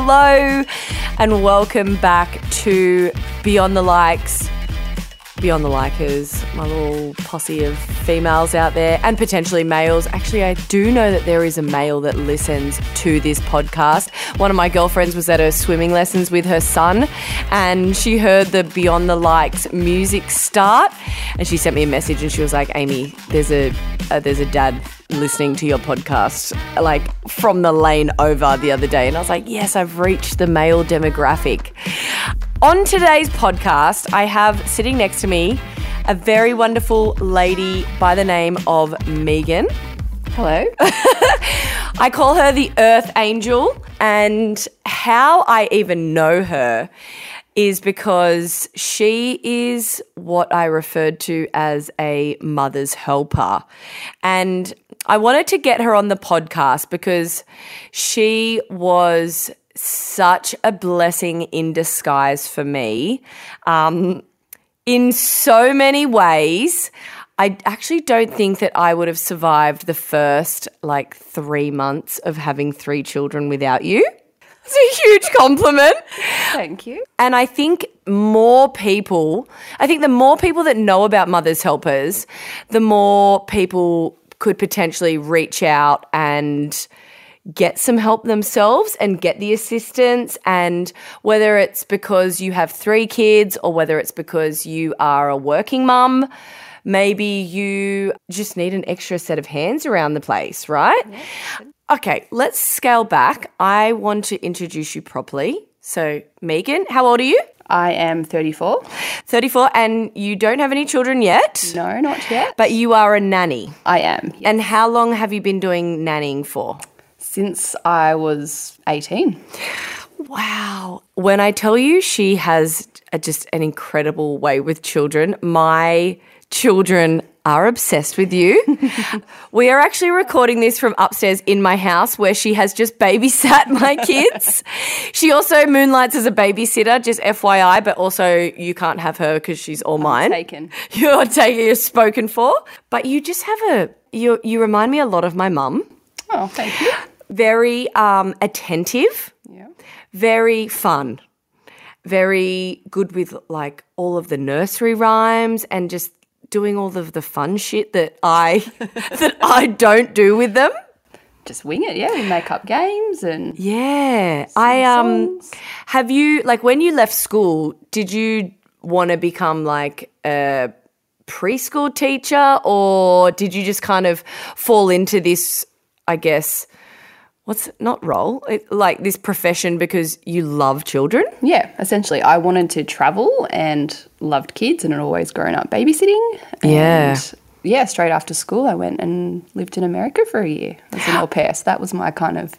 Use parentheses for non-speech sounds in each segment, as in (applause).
Hello, and welcome back to Beyond the Likes. Beyond the Likers, my little posse of females out there and potentially males. Actually, I do know that there is a male that listens to this podcast. One of my girlfriends was at her swimming lessons with her son and she heard the Beyond the Likes music start and she sent me a message and she was like, Amy, there's a, uh, there's a dad listening to your podcast like from the lane over the other day and I was like yes I've reached the male demographic on today's podcast I have sitting next to me a very wonderful lady by the name of Megan Hello. (laughs) I call her the Earth Angel, and how I even know her is because she is what I referred to as a mother's helper. And I wanted to get her on the podcast because she was such a blessing in disguise for me. Um, in so many ways. I actually don't think that I would have survived the first like three months of having three children without you. It's a huge compliment. Thank you. And I think more people, I think the more people that know about Mothers Helpers, the more people could potentially reach out and get some help themselves and get the assistance. And whether it's because you have three kids or whether it's because you are a working mum, maybe you just need an extra set of hands around the place, right? Okay, let's scale back. I want to introduce you properly. So, Megan, how old are you? I am 34. 34, and you don't have any children yet, No, not yet. but you are a nanny. I am. yes. And how long have you been doing nannying for? Since I was 18. Wow. When I tell you she has a, just an incredible way with children, my children are obsessed with you. (laughs) we are actually recording this from upstairs in my house where she has just babysat (laughs) my kids. she also moonlights as a babysitter, just FYI, but also you can't have her because she's all mine. Taken. (laughs) You're taking you're spoken for. But you just have a you you remind me a lot of my mum. Oh, thank you. Very um attentive Yeah. very fun, very good with like all of the nursery rhymes and just doing all of the fun shit that I (laughs) that I don't do with them. Just wing it, yeah. We make up games and Yeah, I um songs. have you like when you left school, did you want to become like a preschool teacher or did you just kind of fall into this I guess what's not role, it, like this profession because you love children? yeah, essentially I wanted to travel and loved kids and had always grown up babysitting. Yeah. And yeah, straight after school I went and lived in America for a year as an au pair. So that was my kind of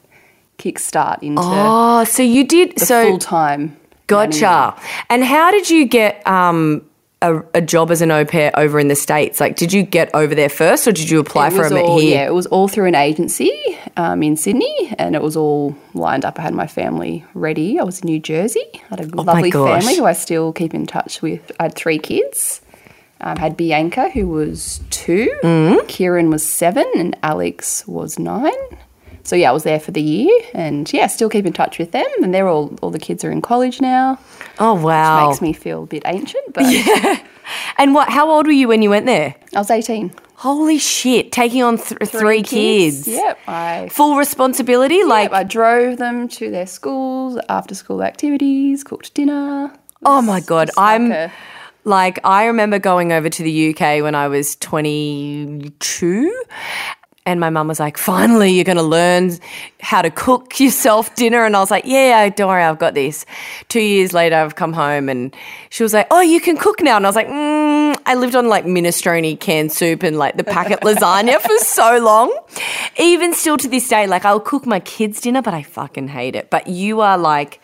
kickstart into Oh, so you did so full time. Gotcha. And how did you get um, a, a job as an au pair over in the States? Like, did you get over there first or did you apply for them all, here? Yeah, it was all through an agency um, in Sydney, and it was all lined up. I had my family ready. I was in New Jersey. I had a Oh lovely family who I still keep in touch with. I had three kids. Um, had Bianca, who was two, Mm. Kieran was seven, and Alex was nine. So yeah, I was there for the year, and yeah, still keep in touch with them. And they're all all the kids are in college now. Oh, wow. Makes me feel a bit ancient, but (laughs) and what? how old were you when you went there? I was eighteen. Holy shit, taking on th- three, kids. Yep, I Full responsibility? Like, I drove them to their schools, after school activities, cooked dinner. oh my God, I'm. a- Like, I remember going over to the UK when I was 22. And my mum was like, finally, you're going to learn how to cook (laughs) yourself dinner. And I was like, yeah, don't worry, I've got this. Two years later, I've come home and she was like, oh, you can cook now. And I was like, mm, I lived on like minestrone canned soup and like the packet (laughs) lasagna for so long. Even still to this day, like I'll cook my kids' dinner, but I fucking hate it. But you are like,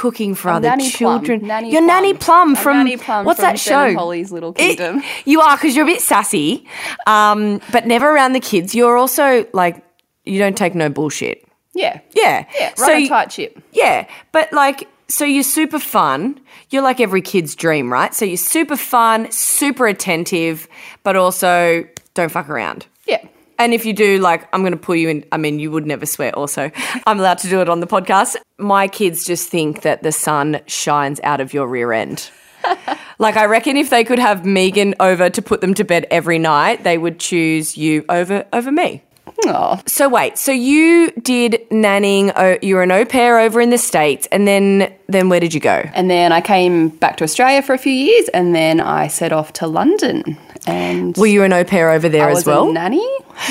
Cooking for other Nanny Plum, children. Nanny You're Nanny Plum. Plum from Nanny Plum what's from that show? Holly's Little It- you are because you're a bit sassy, um, but never around the kids. You're also like you don't take no bullshit. Yeah. Yeah, Yeah, So a tight ship. yeah, but like, so you're super fun. You're like every kid's dream, right? So you're super fun, super attentive, but also don't fuck around. Yeah. And if you do, like, I'm going to pull you in. I mean, you would never swear, also. (laughs) I'm allowed to do it on the podcast. My kids just think that the sun shines out of your rear end. (laughs) like, I reckon if they could have Megan over to put them to bed every night, they would choose you over over me. Oh, So wait, so you did nanning. Oh, you were an au pair over in the states, and then then where did you go? and then I came back to Australia for a few years, and then I set off to London, and Were you an au pair over there I as was well? a nanny.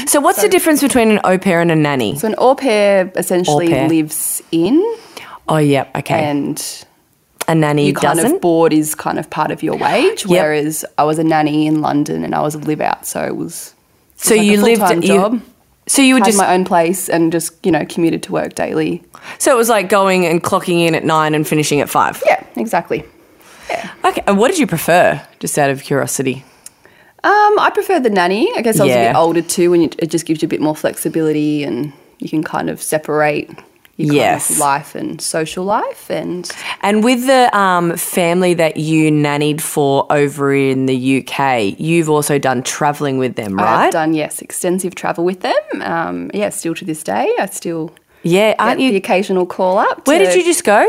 so what's the difference between an au pair and a nanny? So an au pair essentially Au pair. lives in, Oh, yep, okay. and a nanny you kind doesn't. of board is kind of part of your wage. Whereas I was a nanny in London, and I was a live out, so it was. it so was like you a lived. full-time You, so you had just. my own place and just you know commuted to work daily. so it was like going and clocking in at nine and finishing at five. Yeah, exactly. Okay. And what did you prefer? Just out of curiosity. Um, I prefer the nanny. I guess I was a bit older too, and it just gives you a bit more flexibility, and you can kind of separate Yes. life and social life. And And with the um, family that you nannied for over in the UK, you've also done traveling with them, right? I've done yes extensive travel with them. Um, yeah, still to this day, I still yeah, aren't the you? occasional call up. Where did you just go?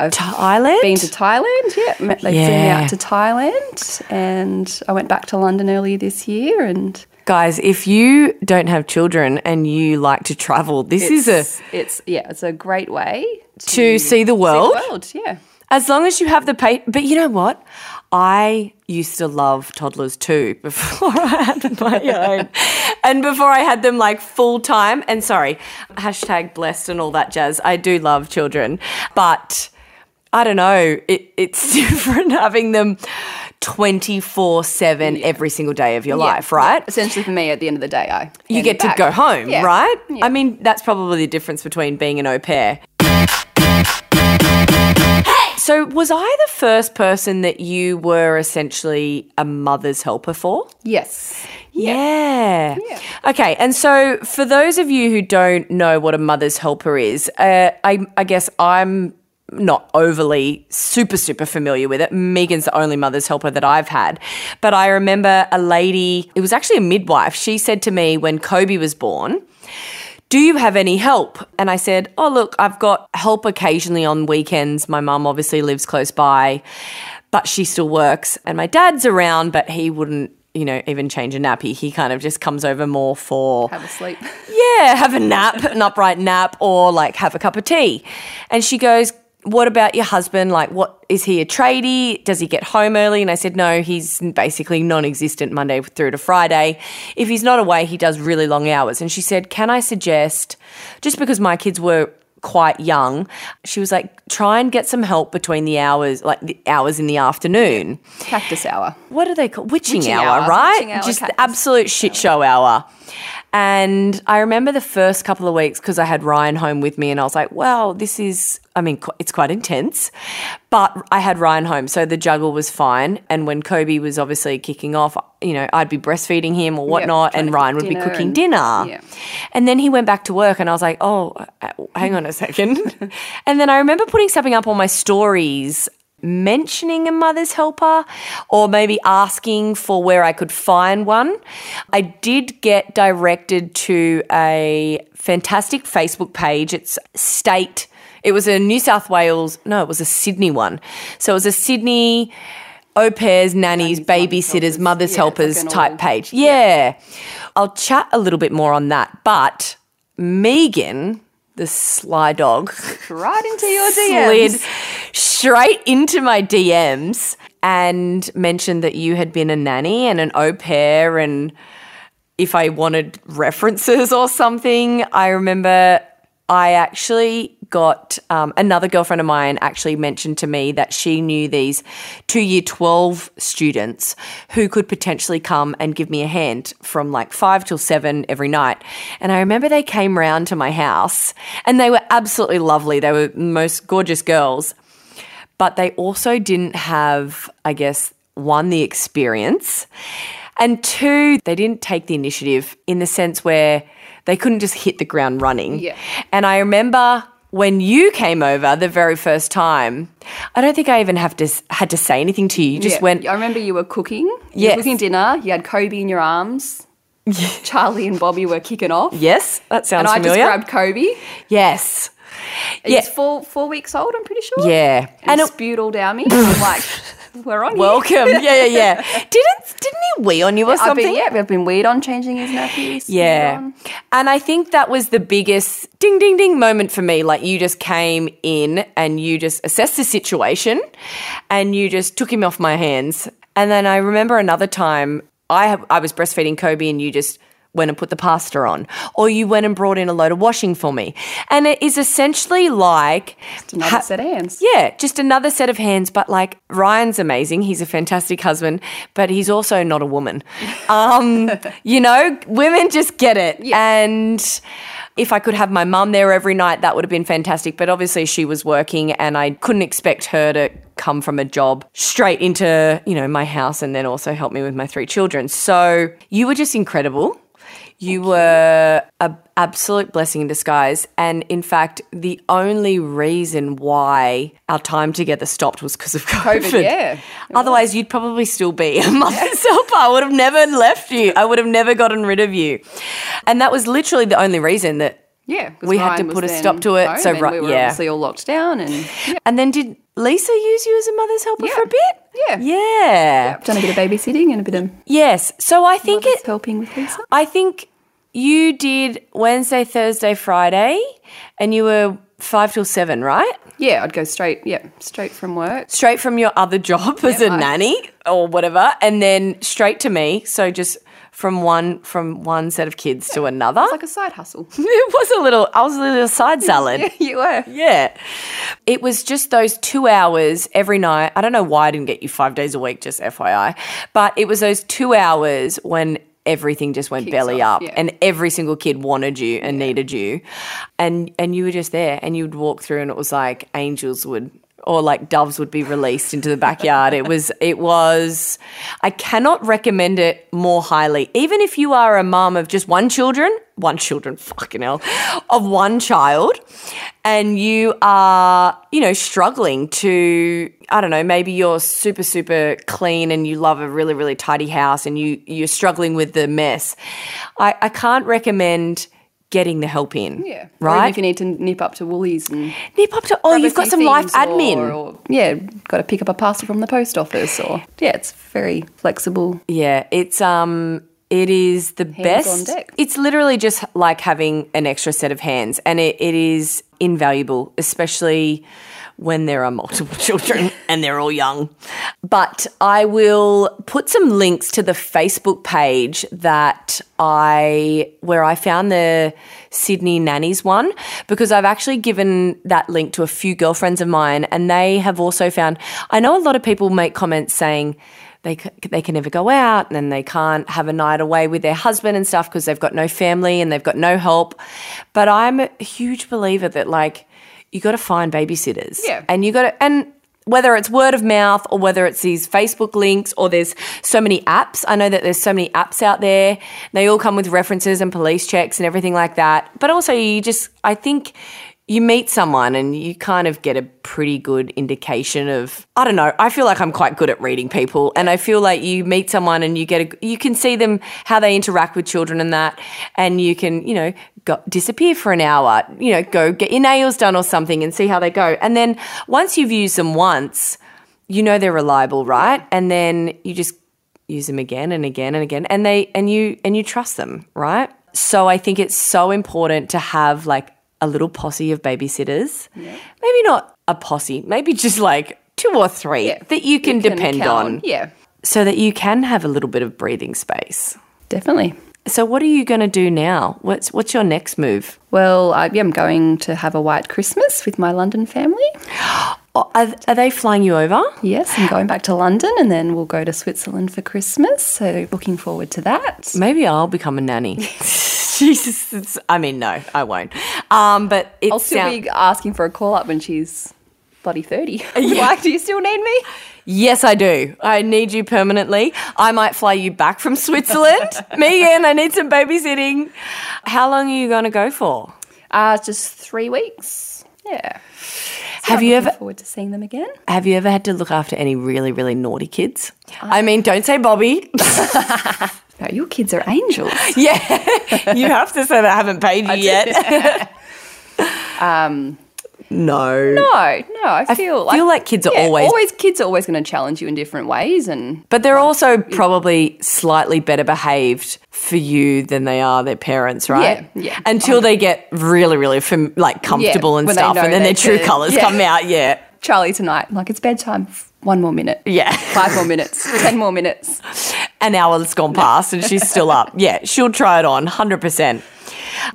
I've Thailand? been to Thailand. Yeah, met- they flew me out to Thailand, and I went back to London earlier this year. And Guys, if you don't have children and you like to travel, this is a it's, yeah, it's a great way To see the world? See the world, yeah. as long as you have the pay. But you know what? I used to love toddlers too (laughs) before I had my (laughs) own, and before I had them like full time. And sorry, hashtag blessed and all that jazz. I do love children, but I don't know. It, it's (laughs) different having them. 24 7 every single day of your Yeah, life, right? Essentially, for me, at the end of the day, I you get to go home, Yeah. right? Yeah. I mean, that's probably the difference between being an au pair. So, was I the first person that you were essentially a mother's helper for? yes, Yeah. Yeah. Okay, and so for those of you who don't know what a mother's helper is, uh, I, I guess I'm not overly super super familiar with it. Megan's the only mother's helper that I've had, but I remember a lady. It was actually a midwife. She said to me when Kobe was born. Do you have any help? And I said, Oh, look, I've got help occasionally on weekends. My mum obviously lives close by, but she still works. And my dad's around, but he wouldn't, you know, even change a nappy. He kind of just comes over more for have a sleep. yeah, have a nap, an upright nap, or like have a cup of tea. And she goes, What about your husband? Like, what is he a tradie? Does he get home early? And I said, No, he's basically non existent Monday through to Friday. If he's not away, he does really long hours. And she said, Can I suggest, just because my kids were quite young, she was like, try and get some help between the hours, like the hours in the afternoon Cactus hour. what are they called? witching, Witching hour, hour. right? Witching hour, Just cactus absolute shit show hour. And I remember the first couple of weeks because I had Ryan home with me, and I was like, "Well, this is. I mean, it's quite intense." But I had Ryan home, so the juggle was fine. And when Kobe was obviously kicking off, you know, I'd be breastfeeding him or whatnot, trying and Ryan would be cooking and- dinner. yeah. And then he went back to work, and I was like, "Oh, uh, hang on a second. (laughs) and then I remember putting something up on my stories mentioning a mother's helper or maybe asking for where I could find one. I did get directed to a fantastic Facebook page. It's state, it was a New South Wales, no, it was a Sydney one. So it was a Sydney au pairs, nannies, Nannies, babysitters, mother's mother's helpers. helpers Yeah, like type all- page. Yeah. I'll chat a little bit more on that. But Megan, the sly dog, Right into your DMs. (laughs) slid straight into my DMs and mentioned that you had been a nanny and an au pair and if I wanted references or something. I remember I actually got um, another girlfriend of mine actually mentioned to me that she knew these two year 12 students who could potentially come and give me a hand from like five till seven every night. And I remember they came round to my house and they were absolutely lovely. They were most gorgeous girls but they also didn't have, I guess, one, the experience, and two, they didn't take the initiative in the sense where they couldn't just hit the ground running. Yeah. And I remember when you came over the very first time, I don't think I even have to had to say anything to you. You just Yeah. went, I remember you were cooking. You were cooking dinner. You had Kobe in your arms. (laughs) Charlie and Bobby were kicking off. Yes, that sounds familiar. And I just grabbed Kobe. yes. He's Yeah. four four weeks old, I'm pretty sure. Yeah. And, And it- spewed all down me. (laughs) I'm like, (laughs) we're on. Welcome. yeah, yeah, yeah. (laughs) Didn't didn't he wee on you or I've something? been, yeah, I've been weird on changing his nappies. Yeah. And I think that was the biggest ding, ding, ding moment for me. Like you just came in and you just assessed the situation and you just took him off my hands. And then I remember another time I, have, I was breastfeeding Kobe and you just went and put the pasta on. Or you went and brought in a load of washing for me. And it is essentially like. Another ha- set of hands. yeah, just another set of hands. But like Ryan's amazing. He's a fantastic husband, but he's also not a woman. (laughs) Um, you know, women just get it. And if I could have my mum there every night, that would have been fantastic. But obviously, she was working, and I couldn't expect her to come from a job straight into you know my house and then also help me with my three children. So you were just incredible. You were an absolute blessing in disguise. And in fact, the only reason why our time together stopped was because of COVID. COVID, yeah. (laughs) Otherwise, you'd probably still be a mother's helper. I would have never left you. I would have never gotten rid of you. And that was literally the only reason that. Yeah, We had to put a stop to it, so and Ri- we were yeah. obviously all locked down, and yeah, And then did Lisa use you as a mother's helper Yeah. for a bit? Yeah. Yeah. Done a bit of babysitting and a bit of Yes. So I think it. helping with Lisa. I think you did Wednesday, Thursday, Friday, and you were five till seven, right? Yeah, I'd go straight. Yeah, straight from work. Straight from your other job as a I- nanny or whatever, and then straight to me. So just from one from one set of kids to another. It's like a side hustle. (laughs) it was a little. I was a little side (laughs) salad. you were. Yeah. It was just those two hours every night. I don't know why I didn't get you five days a week, just FYI. But it was those two hours when everything just went belly off, up yeah. and every single kid wanted you and needed you. And and you were just there and you would walk through and it was like angels would or like doves would be released into the backyard. It was it was I cannot recommend it more highly. Even if you are a mum of just one children, one children, (laughs) fucking hell, of one child, and you are, you know, struggling to, I don't know, maybe you're super, super clean and you love a really, really tidy house and you you're struggling with the mess. I, I can't recommend getting the help in. Yeah. Or even Right? if you need to nip up to Woolies and Nip up to oh, you've got some life admin. Or, or, yeah, got to pick up a parcel from the post office or yeah, it's very flexible. Yeah, it's um it is the best. on deck. It's literally just like having an extra set of hands and it, it is invaluable, especially when there are multiple (laughs) children and they're all young. But I will put some links to the Facebook page that I where I found the Sydney nannies one because I've actually given that link to a few girlfriends of mine and they have also found I know a lot of people make comments saying they they can never go out and they can't have a night away with their husband and stuff because they've got no family and they've got no help. But I'm a huge believer that like you got to find babysitters. Yeah. And you got to and whether it's word of mouth or whether it's these Facebook links or there's so many apps. I know that there's so many apps out there. They all come with references and police checks and everything like that. But also you just I think you meet someone and you kind of get a pretty good indication of I don't know. I feel like I'm quite good at reading people and I feel like you meet someone and you get a you can see them how they interact with children and that and you can, you know, go, disappear for an hour, you know, go get your nails done or something and see how they go. And then once you've used them once, you know they're reliable, right? And then you just use them again and again and again and they and you and you trust them, right? So I think it's so important to have like a little posse of babysitters. Maybe not a posse, maybe just like two or three Yeah. that you can, can depend count on Yeah, so that you can have a little bit of breathing space. definitely. So what are you going to do now? What's what's your next move? Well, I, yeah, I'm going to have a white Christmas with my London family. (gasps) Oh, are, are they flying you over? Yes, I'm going back to London and then we'll go to Switzerland for Christmas. So looking forward to that. Maybe I'll become a nanny. (laughs) Jesus, I mean, no, I won't. Um, but I'll still sound- be asking for a call up when she's bloody 30. (laughs) (laughs) like, do you still need me? Yes, I do. I need you permanently. I might fly you back from Switzerland. (laughs) Megan, I need some babysitting. How long are you going to go for? Uh, just three weeks. Yeah. So Have I'm you ever- forward to seeing them again? Have you ever had to look after any really, really naughty kids? I mean, don't say Bobby. No, your kids are angels. (laughs) Yeah, you have to say that I haven't paid you yet. (laughs) Um, no. no, no, I feel, I feel like kids are yeah, always- always kids are always going to challenge you in different ways, and But they're also probably slightly better behaved for you than they are their parents, right? Yeah, yeah. Until they get really, really fam- like comfortable and stuff, and then their true colours yeah. come out. Yeah, Charlie tonight, like it's bedtime. One more minute. yeah. Five more minutes. Ten more minutes. (laughs) An hour's gone past and she's still up. Yeah, she'll try it on, hundred percent.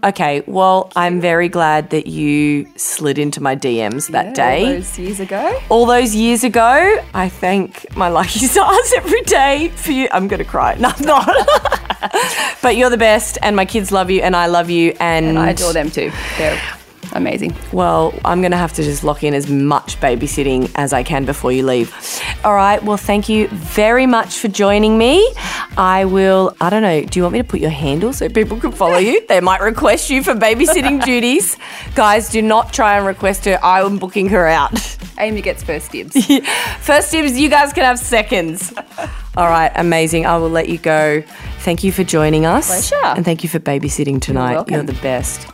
Okay, well, I'm very glad that you slid into my DMs that Yeah, day. all those years ago. all those years ago. I thank my lucky (laughs) stars every day for you. I'm going to cry. No, I'm not. (laughs) but you're the best, and my kids love you, and I love you. And, And I adore them too. They're amazing. Well, I'm going to have to just lock in as much babysitting as I can before you leave. All right. Well, thank you very much for joining me. I will, I don't know, do you want me to put your handle so people can follow you? They might request you for babysitting (laughs) duties. Guys, do not try and request her. I am booking her out. Amy gets first dibs. (laughs) First dibs, you guys can have seconds. All right, amazing. I will let you go. Thank you for joining us. Pleasure. And thank you for babysitting tonight. welcome. You're the best.